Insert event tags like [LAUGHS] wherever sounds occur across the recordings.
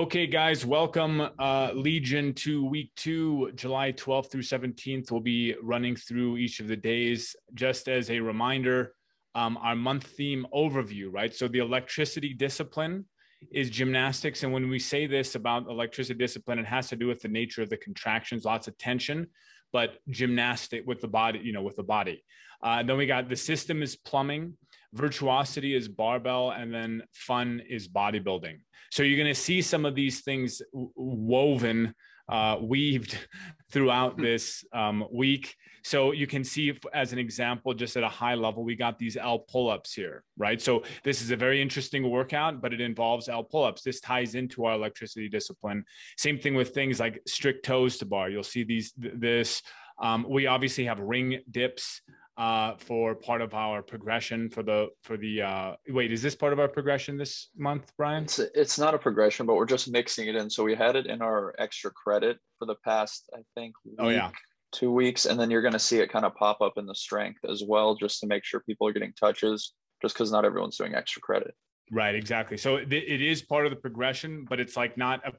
Okay, guys, welcome uh, Legion to week two, July 12th through 17th. We'll be running through each of the days. Just as a reminder, um, our month theme overview, right? So the electricity discipline is gymnastics. And when we say this about electricity discipline, it has to do with the nature of the contractions, lots of tension, but gymnastic with the body, you know, with the body. Uh, then we got the system is plumbing, virtuosity is barbell, and then fun is bodybuilding. So you're going to see some of these things woven, uh, weaved [LAUGHS] throughout hmm. this um, week. So you can see, as an example, just at a high level, we got these L pull-ups here, right? So this is a very interesting workout, but it involves L pull-ups. This ties into our electricity discipline. Same thing with things like strict toes to bar. You'll see these. This. Um, we obviously have ring dips uh, for part of our progression for the for the uh, wait is this part of our progression this month brian? It's, it's not a progression but we're just mixing it in. So we had it in our extra credit for the past i think week, oh yeah. two weeks and then you're going to see it kind of pop up in the strength as well just to make sure people are getting touches just because not everyone's doing extra credit. Right exactly. So it, it is part of the progression but it's like not a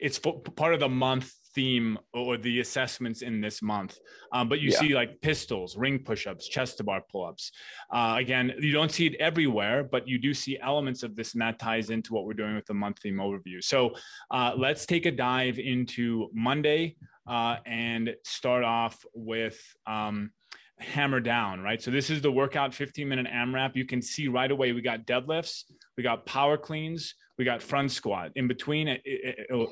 it's part of the month theme or the assessments in this month. Um, but you yeah. see like pistols, ring push-ups, chest to bar pull-ups. Uh, again, you don't see it everywhere, but you do see elements of this, and that ties into what we're doing with the month theme overview. So uh, let's take a dive into Monday uh, and start off with. Um, hammer down, right? So this is the workout 15 minute AMRAP. You can see right away we got deadlifts, we got power cleans, we got front squat. In between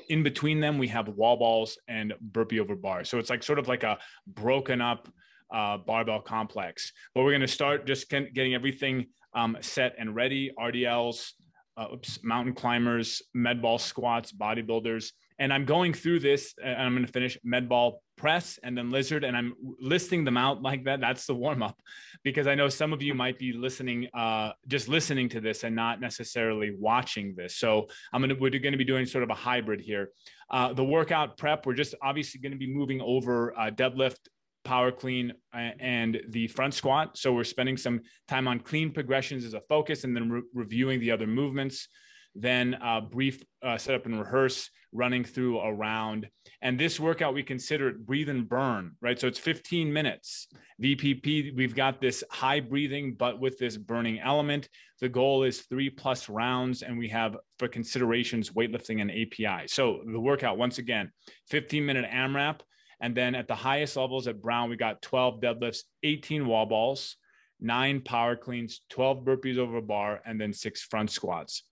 in between them we have wall balls and burpee over bar. So it's like sort of like a broken up uh, barbell complex. But we're going to start just getting everything um, set and ready. Rdls uh, oops, mountain climbers med ball squats bodybuilders and I'm going through this and I'm going to finish med ball press and then lizard and I'm listing them out like that. That's the warm up because I know some of you might be listening, uh, just listening to this and not necessarily watching this. So I'm going to, we're going to be doing sort of a hybrid here. Uh, the workout prep, we're just obviously going to be moving over uh, deadlift, power clean and the front squat. So we're spending some time on clean progressions as a focus and then re- reviewing the other movements then uh, brief uh, setup and rehearse running through a round. And this workout, we consider it breathe and burn, right? So it's 15 minutes. VPP, we've got this high breathing, but with this burning element. The goal is three plus rounds, and we have for considerations weightlifting and API. So the workout, once again, 15 minute AMRAP. And then at the highest levels at Brown, we got 12 deadlifts, 18 wall balls, nine power cleans, 12 burpees over bar, and then six front squats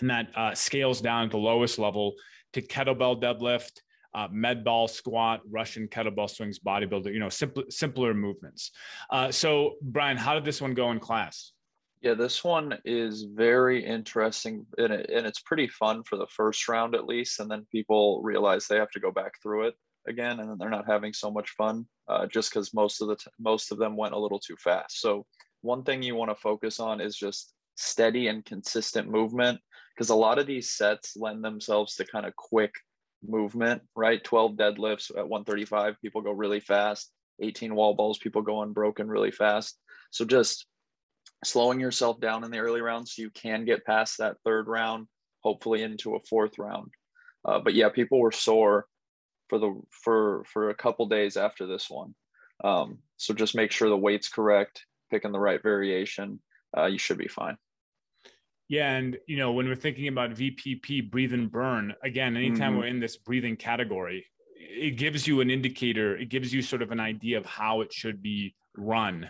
and that uh, scales down the lowest level to kettlebell deadlift, uh, med ball squat, Russian kettlebell swings, bodybuilder, you know, simple, simpler movements. Uh, so, Brian, how did this one go in class? Yeah, this one is very interesting and, it, and it's pretty fun for the first round at least. And then people realize they have to go back through it again and then they're not having so much fun uh, just because most of the t- most of them went a little too fast. So, one thing you want to focus on is just steady and consistent movement because a lot of these sets lend themselves to kind of quick movement, right? 12 deadlifts at 135, people go really fast. 18 wall balls, people go unbroken really fast. So just slowing yourself down in the early rounds so you can get past that third round, hopefully into a fourth round. Uh, but yeah, people were sore for the for for a couple days after this one. Um, so just make sure the weight's correct, picking the right variation. Uh, you should be fine. Yeah, and you know when we're thinking about VPP, breathe and burn. Again, anytime mm-hmm. we're in this breathing category, it gives you an indicator. It gives you sort of an idea of how it should be run,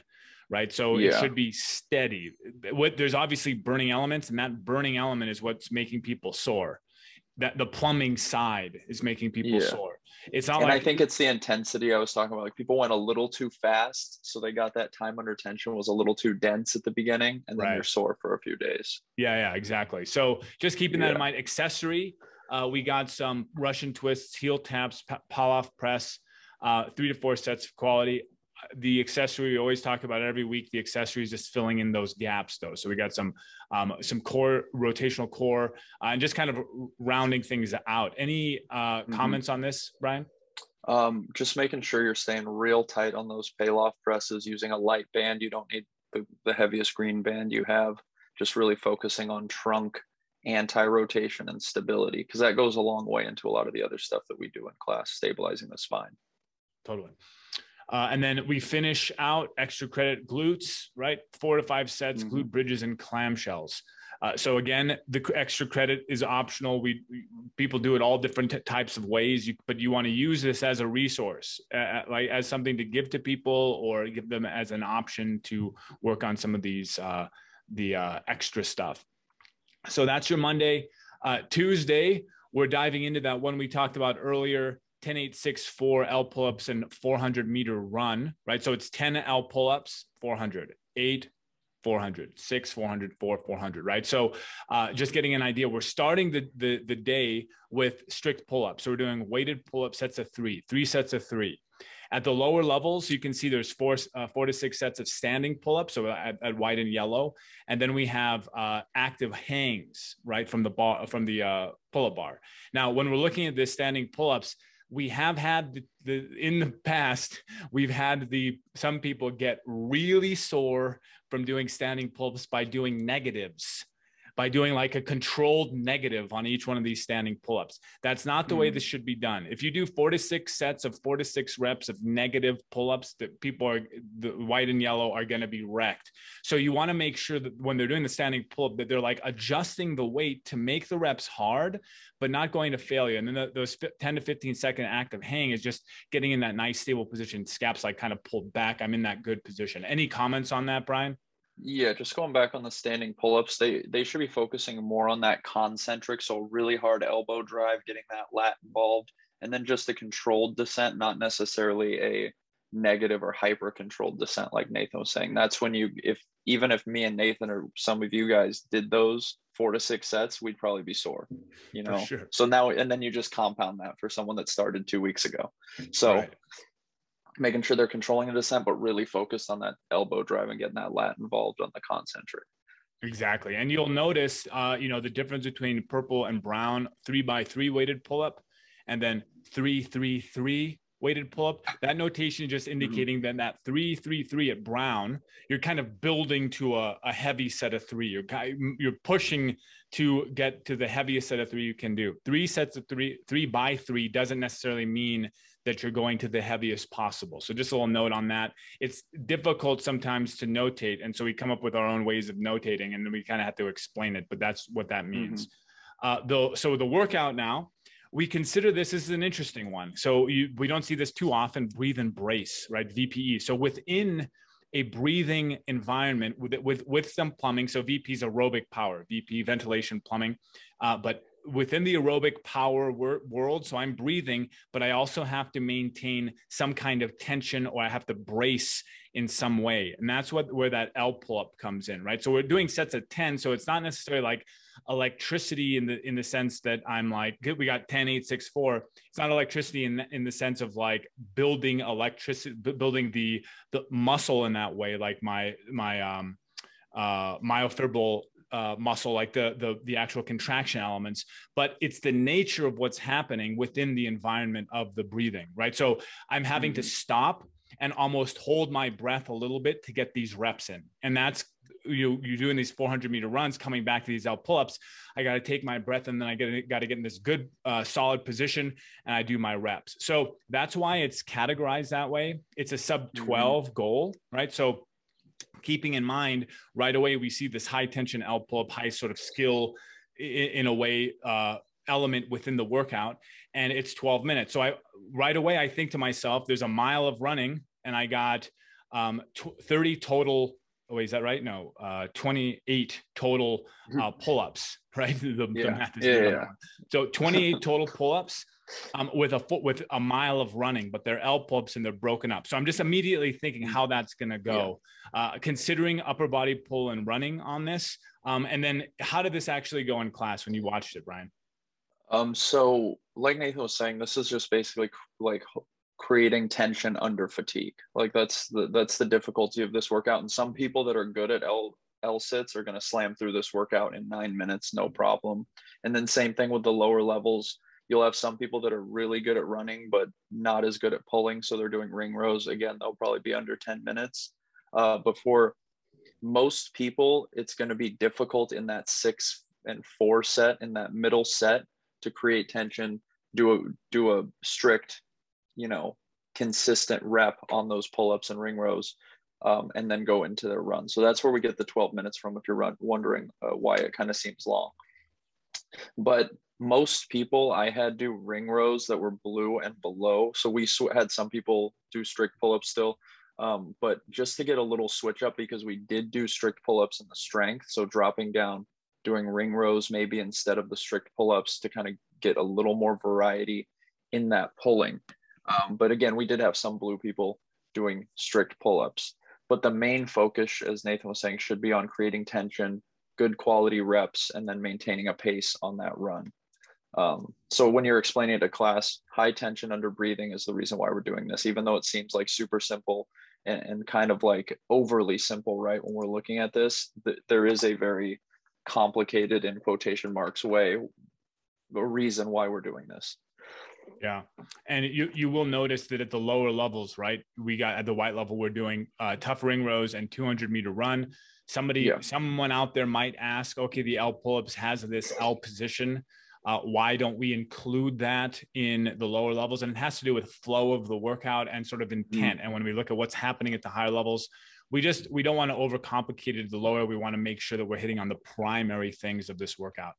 right? So yeah. it should be steady. What there's obviously burning elements, and that burning element is what's making people sore. That the plumbing side is making people yeah. sore. It's not and like I think it's the intensity I was talking about. Like people went a little too fast, so they got that time under tension was a little too dense at the beginning, and then right. you're sore for a few days. Yeah, yeah, exactly. So just keeping that in mind. Accessory, uh, we got some Russian twists, heel taps, Pallof press, uh, three to four sets of quality the accessory we always talk about every week the accessory is just filling in those gaps though. So we got some um, some core rotational core uh, and just kind of rounding things out. Any uh, mm-hmm. comments on this brian? Um, just making sure you're staying real tight on those Pallof presses using a light band. You don't need the, the heaviest green band you have. Just really focusing on trunk anti-rotation and stability because that goes a long way into a lot of the other stuff that we do in class stabilizing the spine. Totally uh, and then we finish out extra credit glutes right four to five sets mm-hmm. glute bridges and clamshells uh, so again, the extra credit is optional. We, we people do it all different t- types of ways, you, but you want to use this as a resource, uh, like as something to give to people or give them as an option to work on some of these uh, the uh, extra stuff. So that's your Monday. Uh, Tuesday, we're diving into that one we talked about earlier. 10 8 6 4 L pull ups and 400 meter run, right? So it's 10 L pull ups, 400, 8, 400 6 400 4 400 right? So uh, just getting an idea we're starting the, the the day with strict pull-ups. So we're doing weighted pull-up sets of three three sets of three. At the lower levels you can see there's four uh, four to six sets of standing pull-ups so at, at white and yellow. And then we have uh, active hangs right from the bar from the uh, pull-up bar. Now when we're looking at the standing pull-ups we have had the, the, in the past we've had the some people get really sore from doing standing pull-ups by doing negatives by doing like a controlled negative on each one of these standing pull-ups. That's not the mm. way this should be done. If you do four to six sets of four to six reps of negative pull-ups, that people are the white and yellow are going to be wrecked. So you want to make sure that when they're doing the standing pull-up, that they're like adjusting the weight to make the reps hard, but not going to failure. And then the, those 10 to 15 second active hang is just getting in that nice stable position. Scaps like kind of pulled back. I'm in that good position. Any comments on that, Brian? Yeah, just going back on the standing pull-ups, they they should be focusing more on that concentric, so really hard elbow drive, getting that lat involved, and then just a controlled descent, not necessarily a negative or hyper controlled descent like Nathan was saying. That's when you if even if me and Nathan or some of you guys did those four to six sets, we'd probably be sore, you know. Sure. So now and then you just compound that for someone that started two weeks ago. So right making sure they're controlling the descent, but really focused on that elbow drive and getting that lat involved on the concentric. Exactly. And you'll notice, uh, you know, the difference between purple and brown three by three weighted pull up and then three, three, three weighted pull up. That notation is just mm-hmm. indicating mm-hmm. that that three, three, three at brown, you're kind of building to a, a heavy set of three. You're, you're pushing to get to the heaviest set of three you can do. Three sets of three, three by three doesn't necessarily mean that you're going to the heaviest possible. So just a little note on that. It's difficult sometimes to notate. And so we come up with our own ways of notating and then we kind of have to explain it, but that's what that means. Mm-hmm. Uh, though, so the workout now, we consider this as an interesting one. So you, we don't see this too often, breathe and brace, right? VPE. So within a breathing environment with, with, with some plumbing. So VP is aerobic power, VP ventilation plumbing, uh, but within the aerobic power wor- world. So I'm breathing, but I also have to maintain some kind of tension or I have to brace in some way. And that's what where that L pull up comes in, right? So we're doing sets of 10. So it's not necessarily like electricity in the in the sense that I'm like, good, we got 10, 8, 6, 4. It's not electricity in in the sense of like building electricity, building the the muscle in that way, like my my um uh myofibril uh, muscle, like the, the the actual contraction elements, but it's the nature of what's happening within the environment of the breathing, right? So I'm having mm-hmm. to stop and almost hold my breath a little bit to get these reps in, and that's you you're doing these 400 meter runs, coming back to these L pull-ups. I got to take my breath, and then I get got to get in this good uh, solid position, and I do my reps. So that's why it's categorized that way. It's a sub 12 mm-hmm. goal, right? So keeping in mind right away we see this high tension up, high sort of skill in, in a way uh, element within the workout, and it's 12 minutes. So I right away I think to myself, there's a mile of running, and I got um, t- 30 total. Oh, wait, is that right? No, uh, 28 total mm-hmm. uh, pull-ups. [LAUGHS] Right, the, yeah. the math is yeah, yeah. So 28 [LAUGHS] total pull-ups um, with a foot with a mile of running, but they're L pull-ups and they're broken up. So I'm just immediately thinking how that's going to go, uh, considering upper body pull and running on this. Um, and then how did this actually go in class when you watched it, Brian? Um, so like Nathan was saying, this is just basically like creating tension under fatigue. Like that's the that's the difficulty of this workout. And some people that are good at L L sits are going to slam through this workout in nine minutes, no problem. And then same thing with the lower levels You'll have some people that are really good at running, but not as good at pulling. So they're doing ring rows. Again, they'll probably be under 10 minutes. Uh, but for most people, it's going to be difficult in that six and four set in that middle set to create tension, do a do a strict, you know, consistent rep on those pull-ups and ring rows, um, and then go into their run. So that's where we get the 12 minutes from. If you're run, wondering uh, why it kind of seems long, but most people I had do ring rows that were blue and below. So we had some people do strict pull-ups still. Um, but just to get a little switch up because we did do strict pull-ups in the strength. So dropping down, doing ring rows maybe instead of the strict pull-ups to kind of get a little more variety in that pulling. Um, but again, we did have some blue people doing strict pull-ups. But the main focus, as Nathan was saying, should be on creating tension, good quality reps, and then maintaining a pace on that run. Um, so when you're explaining it to class, high tension under breathing is the reason why we're doing this, even though it seems like super simple and, and kind of like overly simple, right? When we're looking at this, th- there is a very complicated in quotation marks way, a reason why we're doing this. Yeah. And you, you will notice that at the lower levels, right? We got at the white level, we're doing uh, tough ring rows and 200 meter run. Somebody, yeah. someone out there might ask, okay, the L pull-ups has this L position. Uh, why don't we include that in the lower levels? And it has to do with flow of the workout and sort of mm. intent. Mm. And when we look at what's happening at the higher levels, we just we don't want to overcomplicate it the lower. We want to make sure that we're hitting on the primary things of this workout.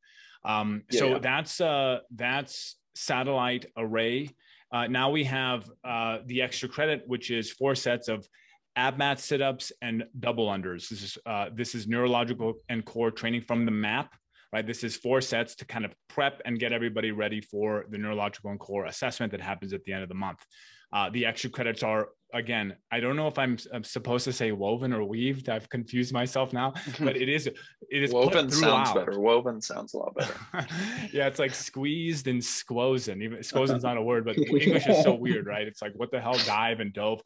Um, yeah, so yeah. that's uh, that's satellite array. Uh, now we have uh, the extra credit, which is four sets of ab mat sit-ups and double unders. This is uh, this is neurological and core training from the map right? This is four sets to kind of prep and get everybody ready for the neurological and core assessment that happens at the end of the month. Uh, the extra credits are again i don't know if I'm, I'm, supposed to say woven or weaved i've confused myself now [LAUGHS] but it is it is woven sounds better woven sounds a lot better [LAUGHS] yeah it's like squeezed and squozen even squozen's not a [LAUGHS] word but english is so weird right it's like what the hell dive and dove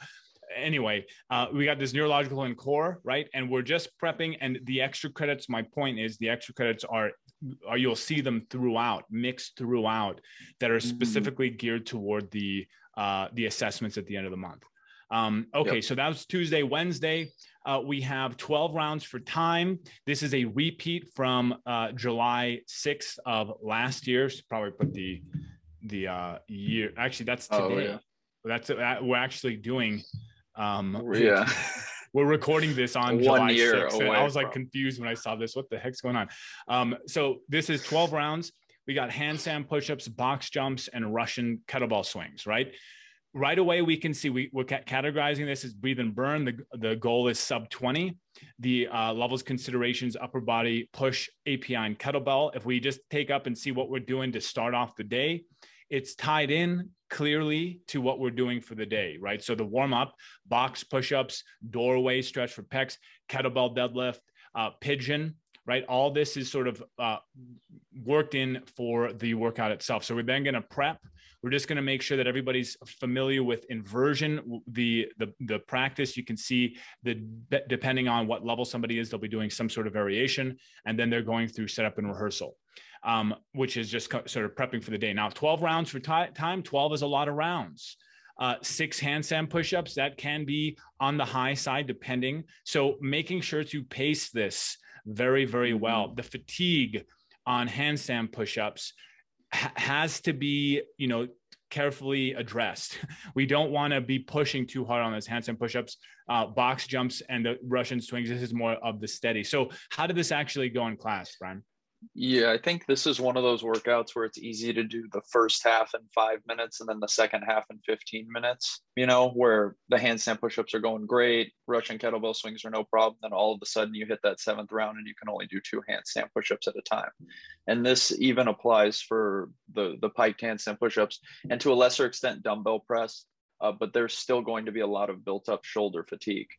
anyway, uh, we got this neurological and core, right? And we're just prepping. And the extra credits, my point is the extra credits are, are you'll see them throughout, mixed throughout, that are mm-hmm. specifically mm-hmm. geared toward the uh, the assessments at the end of the month. Um, okay, yep. so that was Tuesday, Wednesday. Uh, we have 12 rounds for time. This is a repeat from uh, July 6th of last year. So probably put the the uh, year. Actually, that's oh, today. Oh, yeah. That's uh, we're actually doing um, yeah. [LAUGHS] We're recording this on One July year 6th. And I was like from. confused when I saw this. What the heck's going on? Um, so this is 12 rounds. We got handstand push-ups, box jumps, and Russian kettlebell swings, right? Right away, we can see we, we're categorizing this as breathe and burn. The, the goal is sub 20. The uh, levels considerations, upper body, push, API, and kettlebell. If we just take up and see what we're doing to start off the day, it's tied in clearly to what we're doing for the day, right? So the warm up, box push ups, doorway stretch for pecs, kettlebell deadlift, uh, pigeon, right? All this is sort of uh, worked in for the workout itself. So we're then going to prep. We're just going to make sure that everybody's familiar with inversion, the the the practice. You can see the depending on what level somebody is, they'll be doing some sort of variation, and then they're going through setup and rehearsal um, which is just sort of prepping for the day. Now, 12 rounds for time, 12 is a lot of rounds. Uh, six handstand push-ups that can be on the high side depending so making sure to pace this very very mm-hmm. well. The fatigue on handstand push-ups ha- has to be you know carefully addressed. [LAUGHS] We don't want to be pushing too hard on those handstand push-ups uh, box jumps and the russian swings. This is more of the steady. So how did this actually go in class brian yeah, I think this is one of those workouts where it's easy to do the first half in five minutes and then the second half in 15 minutes, you know, where the handstand pushups are going great, Russian kettlebell swings are no problem. Then all of a sudden you hit that seventh round and you can only do two handstand pushups at a time. And this even applies for the, the piked handstand pushups and to a lesser extent dumbbell press, uh, but there's still going to be a lot of built up shoulder fatigue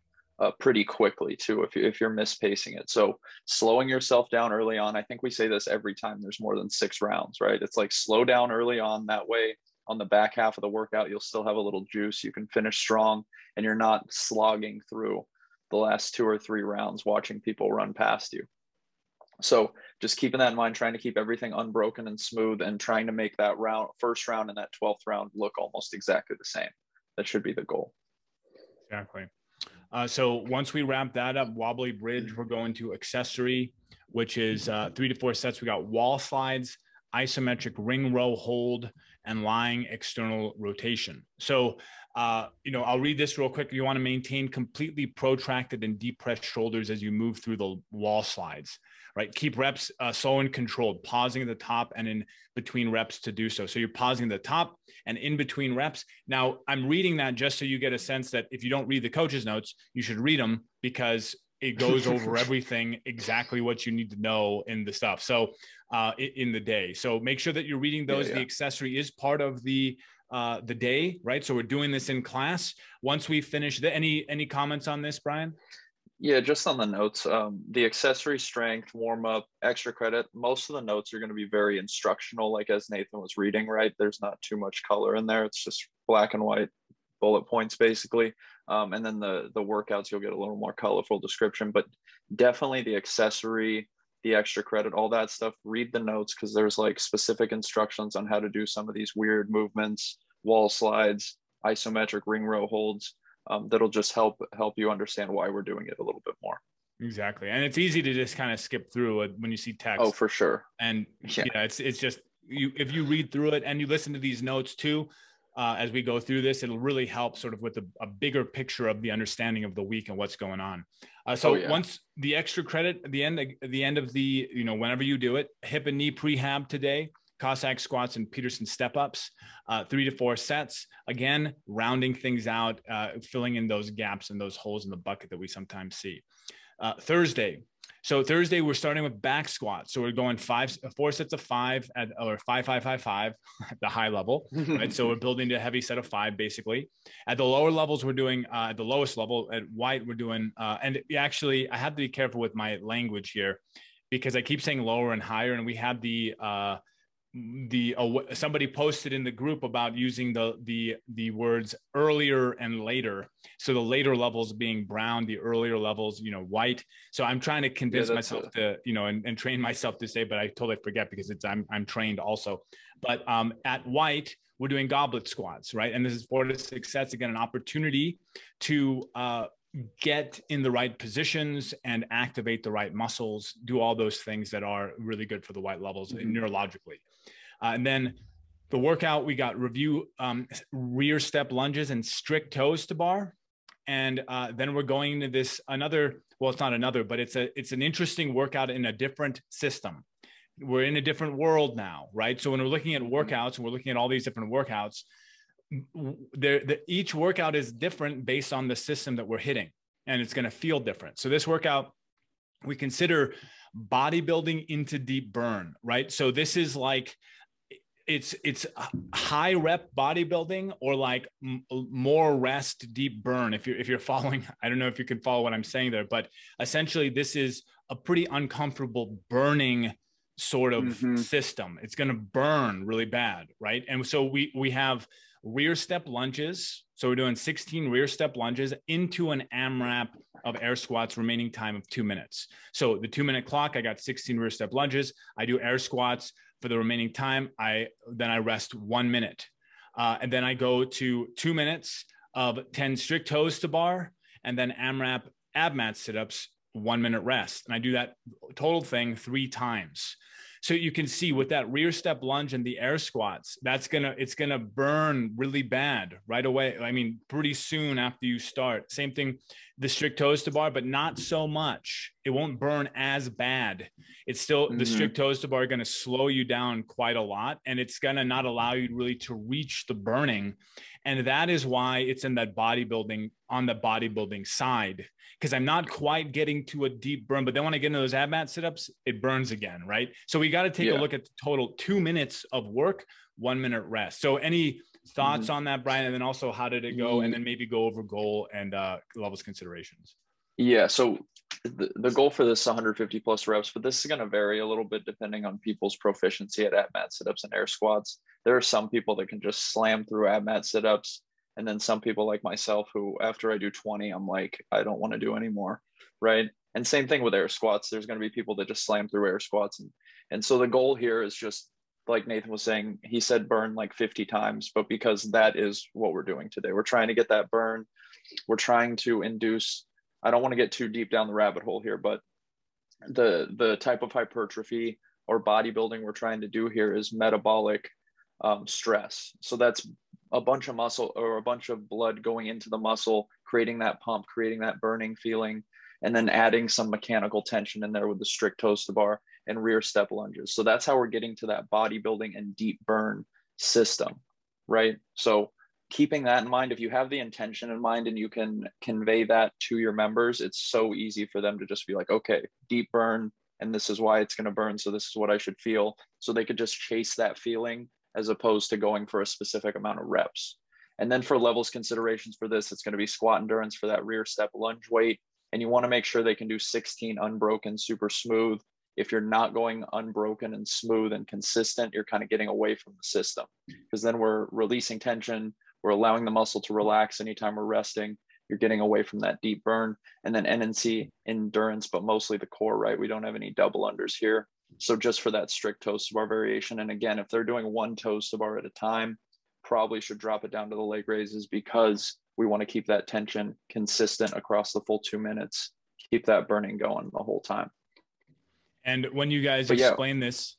uh, pretty quickly too if, you, if you're mispacing it. So slowing yourself down early on, I think we say this every time there's more than six rounds, right? It's like slow down early on. That way, on the back half of the workout, you'll still have a little juice. You can finish strong and you're not slogging through the last two or three rounds watching people run past you. So just keeping that in mind, trying to keep everything unbroken and smooth and trying to make that round, first round and that 12th round look almost exactly the same. That should be the goal. Exactly. Uh, so once we wrap that up, wobbly bridge, we're going to accessory which is uh, three to four sets. We got wall slides, isometric ring row hold, and lying external rotation. So, uh, you know, I'll read this real quick. You want to maintain completely protracted and deep pressed shoulders as you move through the wall slides, right? Keep reps uh, slow and controlled, pausing at the top and in between reps to do so. So you're pausing at the top and in between reps. Now, I'm reading that just so you get a sense that if you don't read the coach's notes, you should read them because it goes over [LAUGHS] everything exactly what you need to know in the stuff so uh, in the day so make sure that you're reading those yeah, yeah. the accessory is part of the uh, the day right so we're doing this in class once we finish the, any any comments on this brian yeah just on the notes um, the accessory strength warm up extra credit most of the notes are going to be very instructional like as nathan was reading right? There's not too much color in there. It's just black and white bullet points basically. Um, and then the the workouts you'll get a little more colorful description but definitely the accessory the extra credit all that stuff read the notes because there's like specific instructions on how to do some of these weird movements wall slides isometric ring row holds um, that'll just help help you understand why we're doing it a little bit more exactly and it's easy to just kind of skip through it when you see text oh for sure and yeah, yeah it's it's just you if you read through it and you listen to these notes too uh, as we go through this. It'll really help sort of with a, a, bigger picture of the understanding of the week and what's going on. Uh, so oh, yeah. once the extra credit at the end, at the end of the, you know, whenever you do it, hip and knee prehab today, Cossack squats and Peterson step ups, uh, three to four sets. Again, rounding things out, uh, filling in those gaps and those holes in the bucket that we sometimes see. Uh, Thursday, so Thursday we're starting with back squats. So we're going five, four sets of five at or five, five, five, five [LAUGHS] at the high level. [LAUGHS] Right. so we're building a heavy set of five basically. At the lower levels, we're doing uh, at the lowest level at white, we're doing uh, and actually I have to be careful with my language here because I keep saying lower and higher, and we had the uh, the uh, somebody posted in the group about using the the the words earlier and later. So the later levels being brown the earlier levels you know white. So i'm trying to convince yeah, myself a... to you know and, and train myself to say but i totally forget because it's i'm, I'm trained also. But um, at white we're doing goblet squats right? And this is for to sets again an opportunity to uh, get in the right positions and activate the right muscles do all those things that are really good for the white levels mm-hmm. neurologically uh, and then the workout, we got review um, rear step lunges and strict toes to bar. And uh, then we're going into this another, well, it's not another, but it's a it's an interesting workout in a different system. We're in a different world now, right? So when we're looking at workouts and we're looking at all these different workouts, there the, each workout is different based on the system that we're hitting, and it's going to feel different. So this workout, we consider bodybuilding into deep burn, right? So this is like it's it's high rep bodybuilding or like m- more rest deep burn if you're if you're [LAUGHS] following i don't know if you can follow what i'm saying there but essentially this is a pretty uncomfortable burning sort of mm-hmm. system. It's going to burn really bad right? And so we we have rear step lunges. So we're doing 16 rear step lunges into an amrap of air squats remaining time of two minutes. So the two minute clock i got 16 rear step lunges. I do air squats for the remaining time, I then I rest one minute, uh, and then I go to two minutes of ten strict toes to bar, and then AMRAP ab mat sit ups, one minute rest, and I do that total thing three times. So you can see with that rear step lunge and the air squats, that's gonna it's gonna burn really bad right away. I mean, pretty soon after you start. Same thing, the strict toes to bar, but not so much. It won't burn as bad. It's still mm-hmm. the strict toes to bar are gonna slow you down quite a lot, and it's gonna not allow you really to reach the burning. And that is why it's in that bodybuilding on the bodybuilding side because I'm not quite getting to a deep burn. But then when I get into those ab mat sit ups, it burns again, right? So we got to take yeah. a look at the total two minutes of work, one minute rest. So any thoughts mm-hmm. on that, Brian? And then also how did it go? Mm-hmm. And then maybe go over goal and uh, levels considerations. Yeah. So the, the goal for this 150 plus reps, but this is going to vary a little bit depending on people's proficiency at ab mat sit ups and air squats. There are some people that can just slam through ab mat sit ups and then some people like myself who after i do 20 i'm like i don't want to do anymore right? And same thing with air squats. There's going to be people that just slam through air squats and and so the goal here is just like nathan was saying he said burn like 50 times but because that is what we're doing today. We're trying to get that burn. We're trying to induce i don't want to get too deep down the rabbit hole here but the the type of hypertrophy or bodybuilding we're trying to do here is metabolic um, stress. So that's a bunch of muscle or a bunch of blood going into the muscle, creating that pump, creating that burning feeling, and then adding some mechanical tension in there with the strict toes to bar and rear step lunges. So that's how we're getting to that bodybuilding and deep burn system, right? So keeping that in mind, if you have the intention in mind and you can convey that to your members, it's so easy for them to just be like, okay, deep burn, and this is why it's going to burn. So this is what I should feel. So they could just chase that feeling as opposed to going for a specific amount of reps. And then for levels considerations for this, it's going to be squat endurance for that rear step lunge weight. And you want to make sure they can do 16 unbroken, super smooth. If you're not going unbroken and smooth and consistent, you're kind of getting away from the system because then we're releasing tension, we're allowing the muscle to relax anytime we're resting. You're getting away from that deep burn. And then NNC endurance, but mostly the core, right? We don't have any double unders here. So just for that strict toes to bar variation. And again, if they're doing one toes to bar at a time, probably should drop it down to the leg raises because we want to keep that tension consistent across the full two minutes, keep that burning going the whole time. And when you guys but explain yeah. this,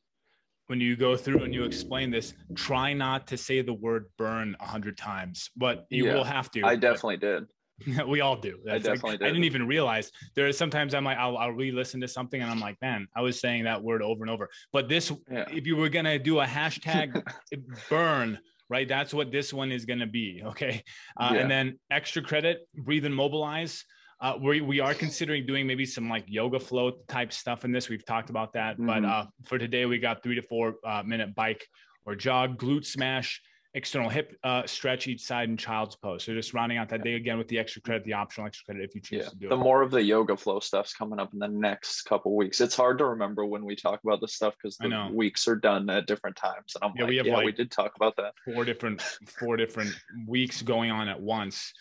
when you go through and you explain this, try not to say the word burn a hundred times, but you yeah, will have to. I definitely did. [LAUGHS] we all do. That's I definitely like, did. I didn't even realize there are sometimes I'm like, I'll, I'll re-listen to something and I'm like, man, I was saying that word over and over. But this, yeah. if you were gonna do a hashtag [LAUGHS] burn, right? That's what this one is gonna be. Okay. Uh, yeah. And then extra credit, breathe and mobilize. Uh, we, we are considering doing maybe some like yoga flow type stuff in this. We've talked about that, mm-hmm. but uh, for today we got three to four uh, minute bike or jog, glute smash, external hip uh, stretch each side in child's pose. So just rounding out that day again with the extra credit, the optional extra credit if you choose yeah. to do the it. The more of the yoga flow stuff's coming up in the next couple weeks. It's hard to remember when we talk about this stuff because the weeks are done at different times. And I'm yeah, like, we have yeah, like we did talk about that. Four different four different weeks going on at once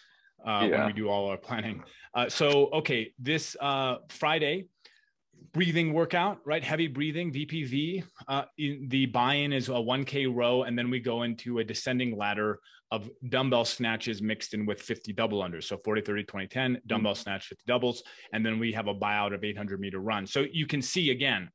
uh, yeah. when we do all our planning. Uh, so okay, this uh, Friday breathing workout, right? Heavy breathing, VPV. Uh, the buy-in is a 1K row, and then we go into a descending ladder of dumbbell snatches mixed in with 50 double unders. So 40, 30, 20, 10, dumbbell mm-hmm. snatch, 50 doubles, and then we have a buyout of 800 meter run. So you can see again,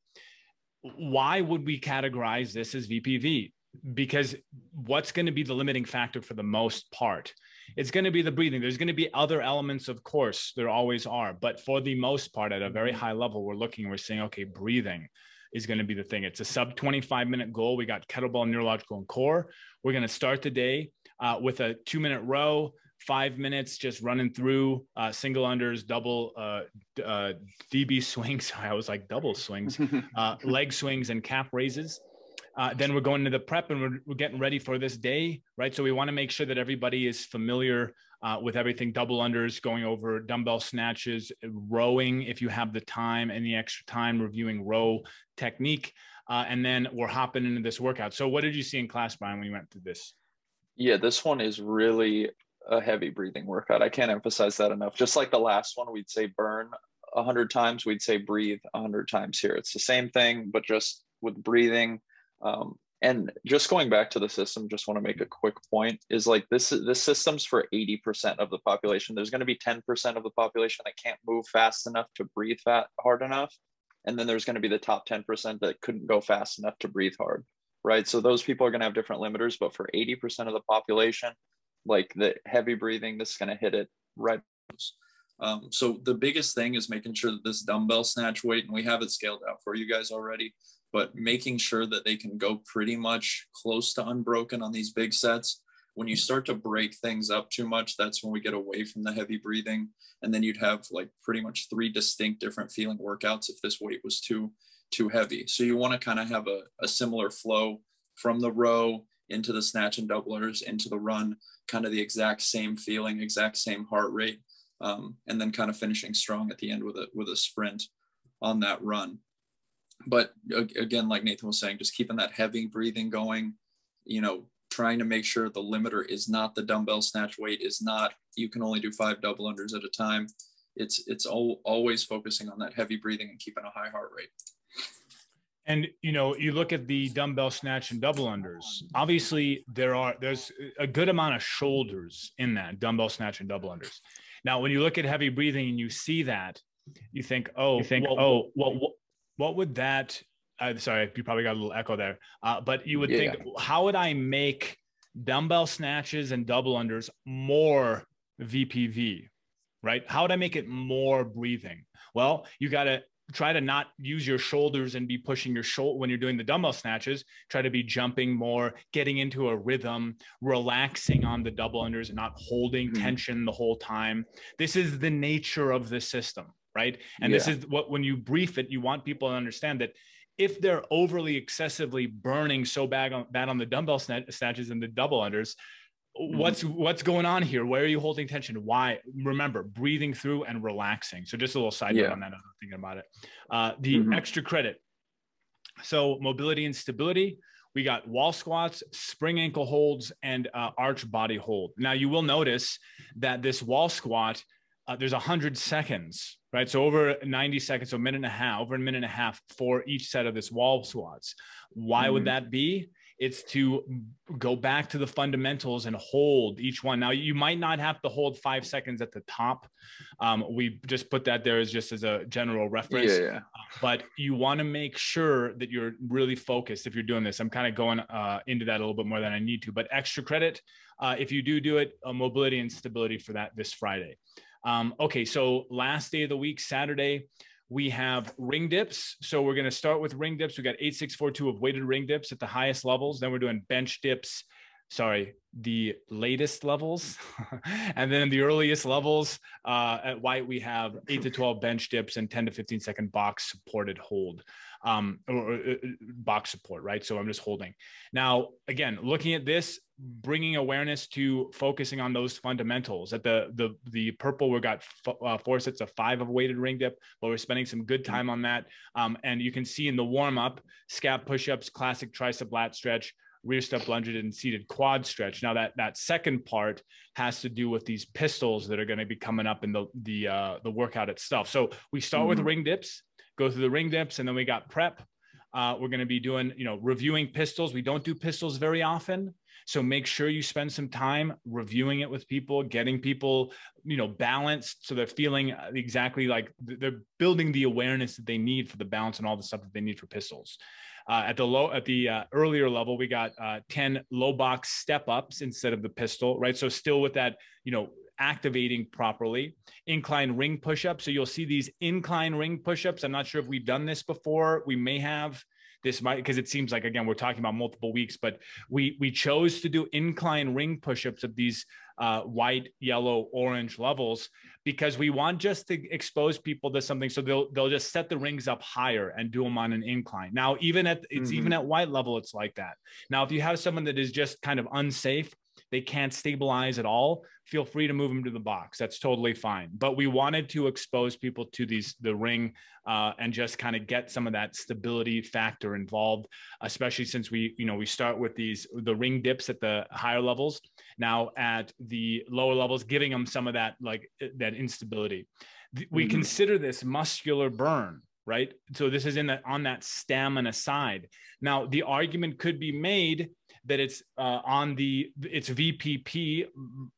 why would we categorize this as VPV? Because what's going to be the limiting factor for the most part? It's going to be the breathing. There's going to be other elements, of course, there always are. But for the most part, at a very mm-hmm. high level, we're looking, we're saying, okay, breathing is going to be the thing. It's a sub 25 minute goal. We got kettlebell, neurological, and core. We're going to start the day uh, with a two minute row, five minutes just running through uh, single unders, double uh, uh, DB swings. [LAUGHS] I was like double swings, [LAUGHS] uh, leg swings, and calf raises. Uh, then we're going to the prep and we're, we're, getting ready for this day, right? So we want to make sure that everybody is familiar uh, with everything double unders, going over dumbbell snatches, rowing if you have the time and the extra time, reviewing row technique. Uh, and then we're hopping into this workout. So, what did you see in class, Brian, when you went through this? Yeah, this one is really a heavy breathing workout. I can't emphasize that enough. Just like the last one, we'd say burn 100 times, we'd say breathe 100 times here. It's the same thing, but just with breathing um, and just going back to the system, just want to make a quick point is like this this system's for 80% of the population. There's going to be 10% of the population that can't move fast enough to breathe fat hard enough. And then there's going to be the top 10% that couldn't go fast enough to breathe hard. Right. So those people are going to have different limiters, but for 80% of the population, like the heavy breathing, this is going to hit it right. Um, so the biggest thing is making sure that this dumbbell snatch weight, and we have it scaled out for you guys already, but making sure that they can go pretty much close to unbroken on these big sets. When you start to break things up too much, that's when we get away from the heavy breathing. And then you'd have like pretty much three distinct different feeling workouts if this weight was too too heavy. So you want to kind of have a, a similar flow from the row into the snatch and doublers into the run, kind of the exact same feeling, exact same heart rate, um, and then kind of finishing strong at the end with a with a sprint on that run but again, like Nathan was saying, just keeping that heavy breathing going, you know, trying to make sure the limiter is not the dumbbell snatch weight is not, you can only do five double unders at a time. It's, it's all, always focusing on that heavy breathing and keeping a high heart rate. And you know, you look at the dumbbell snatch and double unders. Obviously, there are there's a good amount of shoulders in that dumbbell snatch and double unders. Now, when you look at heavy breathing and you see that, you think, oh, you think, well, oh, well, what, what would that? Uh, sorry, you probably got a little echo there. Uh, but you would yeah. think, how would I make dumbbell snatches and double unders more VPV? Right? How would I make it more breathing? Well, you got to try to not use your shoulders and be pushing your shoulder when you're doing the dumbbell snatches try to be jumping more getting into a rhythm relaxing on the double unders and not holding mm-hmm. tension the whole time this is the nature of the system right? And yeah. this is what when you brief it you want people to understand that if they're overly excessively burning so bad on, bad on the dumbbell snatches and the double unders Mm-hmm. what's what's going on here? Where are you holding tension? Why? Remember breathing through and relaxing. So just a little side yeah. note on that i'm thinking about it. Uh, the mm-hmm. extra credit. So mobility and stability. We got wall squats spring ankle holds and uh, arch body hold. Now you will notice that this wall squat uh, there's 100 seconds right so over 90 seconds so a minute and a half over a minute and a half for each set of this wall squats why mm-hmm. would that be it's to go back to the fundamentals and hold each one. Now, you might not have to hold five seconds at the top. Um, we just put that there as just as a general reference. Yeah, yeah. But you want to make sure that you're really focused if you're doing this. I'm kind of going uh, into that a little bit more than I need to. But extra credit uh, if you do do it, uh, mobility and stability for that this Friday. Um, okay, so last day of the week, Saturday we have ring dips. So we're going to start with ring dips. We got 8642 of weighted ring dips at the highest levels. Then we're doing bench dips. Sorry, the latest levels. [LAUGHS] and then the earliest levels uh, at white, we have eight to 12 bench dips and 10 to 15 second box supported hold um, or, or, box support, right? So I'm just holding. Now, again, looking at this, bringing awareness to focusing on those fundamentals. At the the the purple, we got f- uh, four sets of five of weighted ring dip, but we're spending some good time on that. Um, and you can see in the warm up, scap push-ups, classic tricep lat stretch, rear step lunged and seated quad stretch. Now that that second part has to do with these pistols that are going to be coming up in the the uh, the workout itself. So we start mm-hmm. with ring dips go through the ring dips, and then we got prep. Uh, we're going to be doing, you know, reviewing pistols. We don't do pistols very often. So make sure you spend some time reviewing it with people, getting people, you know, balanced so they're feeling exactly like they're building the awareness that they need for the balance and all the stuff that they need for pistols. Uh, at the low, at the uh, earlier level, we got uh, 10 low box step ups instead of the pistol, right? So still with that, you know, activating properly. Incline ring push-ups. So you'll see these incline ring push-ups. I'm not sure if we've done this before. We may have this might because it seems like again we're talking about multiple weeks but we we chose to do incline ring push-ups of these uh, white yellow orange levels because we want just to expose people to something so they'll they'll just set the rings up higher and do them on an incline now even at it's mm-hmm. even at white level it's like that now if you have someone that is just kind of unsafe they can't stabilize at all, feel free to move them to the box. That's totally fine. But we wanted to expose people to these the ring uh, and just kind of get some of that stability factor involved, especially since we you know we start with these the ring dips at the higher levels. Now at the lower levels, giving them some of that like that instability. We mm-hmm. consider this muscular burn right? So this is in that on that stamina side. Now the argument could be made that it's uh, on the it's VPP,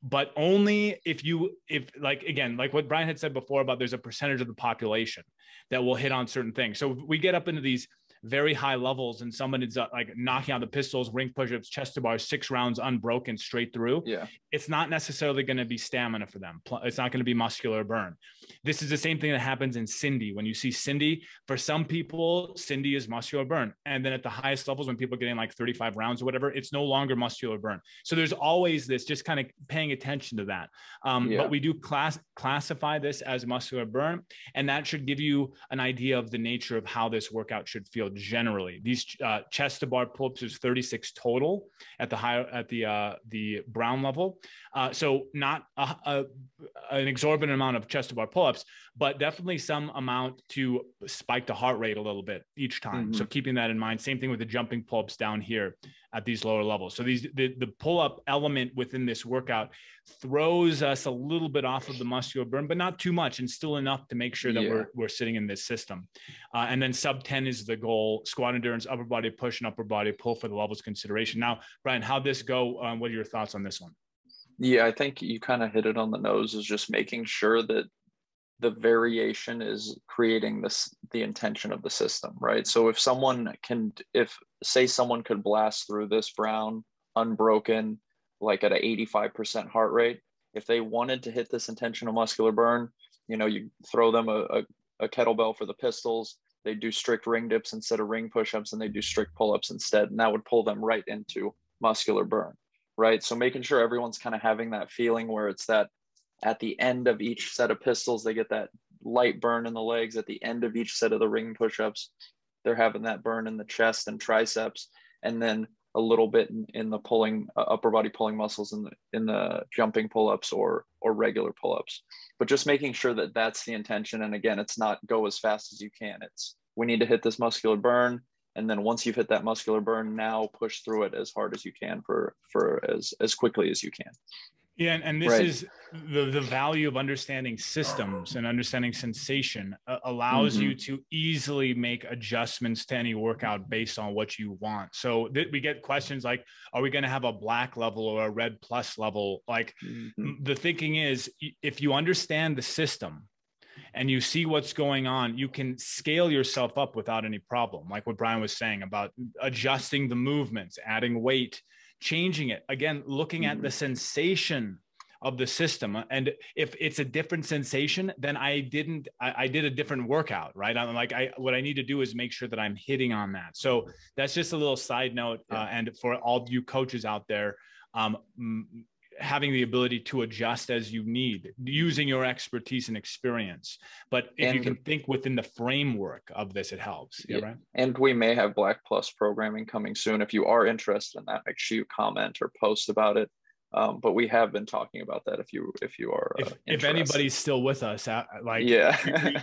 but only if you if like again like what Brian had said before about there's a percentage of the population that will hit on certain things. So we get up into these very high levels and someone is uh, like knocking out the pistols, ring push-ups, chest to bar, six rounds unbroken straight through. Yeah. It's not necessarily going to be stamina for them. It's not going to be muscular burn. This is the same thing that happens in Cindy. When you see Cindy, for some people, Cindy is muscular burn. And then at the highest levels, when people are getting like 35 rounds or whatever, it's no longer muscular burn. So there's always this just kind of paying attention to that. Um, yeah. But we do class classify this as muscular burn. And that should give you an idea of the nature of how this workout should feel generally. These uh, chest to bar pull-ups is 36 total at the high at the uh, the brown level. Uh, so not a, a, an exorbitant amount of chest to bar pull-ups, but definitely some amount to spike the heart rate a little bit each time. Mm-hmm. So keeping that in mind. Same thing with the jumping pull-ups down here at these lower levels. So these the, the pull-up element within this workout throws us a little bit off of the muscular burn, but not too much and still enough to make sure that yeah. we're, we're sitting in this system. Uh, and then sub 10 is the goal, squat endurance, upper body push and upper body pull for the levels consideration. Now, Brian, how'd this go? Um, what are your thoughts on this one? Yeah, I think you kind of hit it on the nose is just making sure that the variation is creating this the intention of the system right? So if someone can if say someone could blast through this brown unbroken like at an 85% heart rate if they wanted to hit this intentional muscular burn you know you throw them a, a, a kettlebell for the pistols they do strict ring dips instead of ring push-ups and they do strict pull-ups instead and that would pull them right into muscular burn right? So making sure everyone's kind of having that feeling where it's that at the end of each set of pistols, they get that light burn in the legs. At the end of each set of the ring push-ups, they're having that burn in the chest and triceps, and then a little bit in, in the pulling uh, upper body pulling muscles in the in the jumping pull-ups or or regular pull-ups. But just making sure that that's the intention. And again, it's not go as fast as you can. It's we need to hit this muscular burn and then once you've hit that muscular burn now push through it as hard as you can for for as as quickly as you can yeah, and, and this right. is the the value of understanding systems and understanding sensation uh, allows mm-hmm. you to easily make adjustments to any workout based on what you want. So th- we get questions like, "Are we going to have a black level or a red plus level?" Like mm-hmm. the thinking is, if you understand the system and you see what's going on, you can scale yourself up without any problem. Like what Brian was saying about adjusting the movements, adding weight changing it. Again looking at the mm-hmm. sensation of the system. And if it's a different sensation then i didn't i, I did a different workout right? I'm like i what i need to do is make sure that i'm hitting on that. So that's just a little side note uh, and for all you coaches out there um, having the ability to adjust as you need using your expertise and experience. But if and, you can think within the framework of this it helps. Yeah, right? And we may have black plus programming coming soon. If you are interested in that make sure you comment or post about it um, but we have been talking about that if you if you are uh, if, if, anybody's still with us uh, like yeah.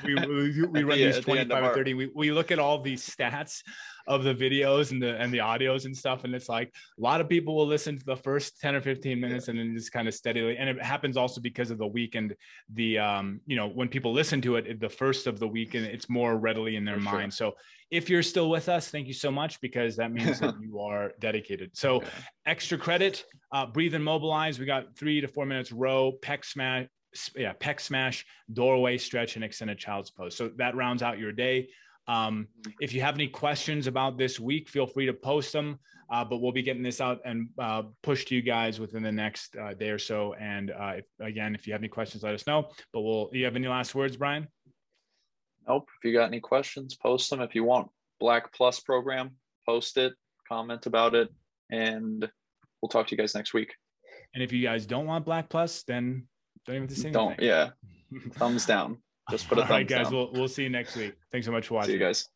we, we, we, we run [LAUGHS] yeah, these 25 or 30 we, we look at all these stats of the videos and the and the audios and stuff and it's like a lot of people will listen to the first 10 or 15 minutes and then just kind of steadily and it happens also because of the week and the um you know when people listen to it the first of the week and it's more readily in their For mind. Sure. so if you're still with us thank you so much because that means that [LAUGHS] you are dedicated so extra credit uh, breathe and mobilize we got three to four minutes row pec smash yeah pec smash doorway stretch and extended child's pose so that rounds out your day um, if you have any questions about this week, feel free to post them. Uh, but we'll be getting this out and uh, pushed to you guys within the next uh, day or so. And uh, if, again, if you have any questions, let us know. But we'll. You have any last words, Brian? Nope. If you got any questions, post them. If you want Black Plus program, post it, comment about it, and we'll talk to you guys next week. And if you guys don't want Black Plus, then don't even have to say anything. Don't. Yeah. [LAUGHS] Thumbs down. Just put a thumbs All right, guys. Down. We'll we'll see you next week. Thanks so much for watching. See you guys.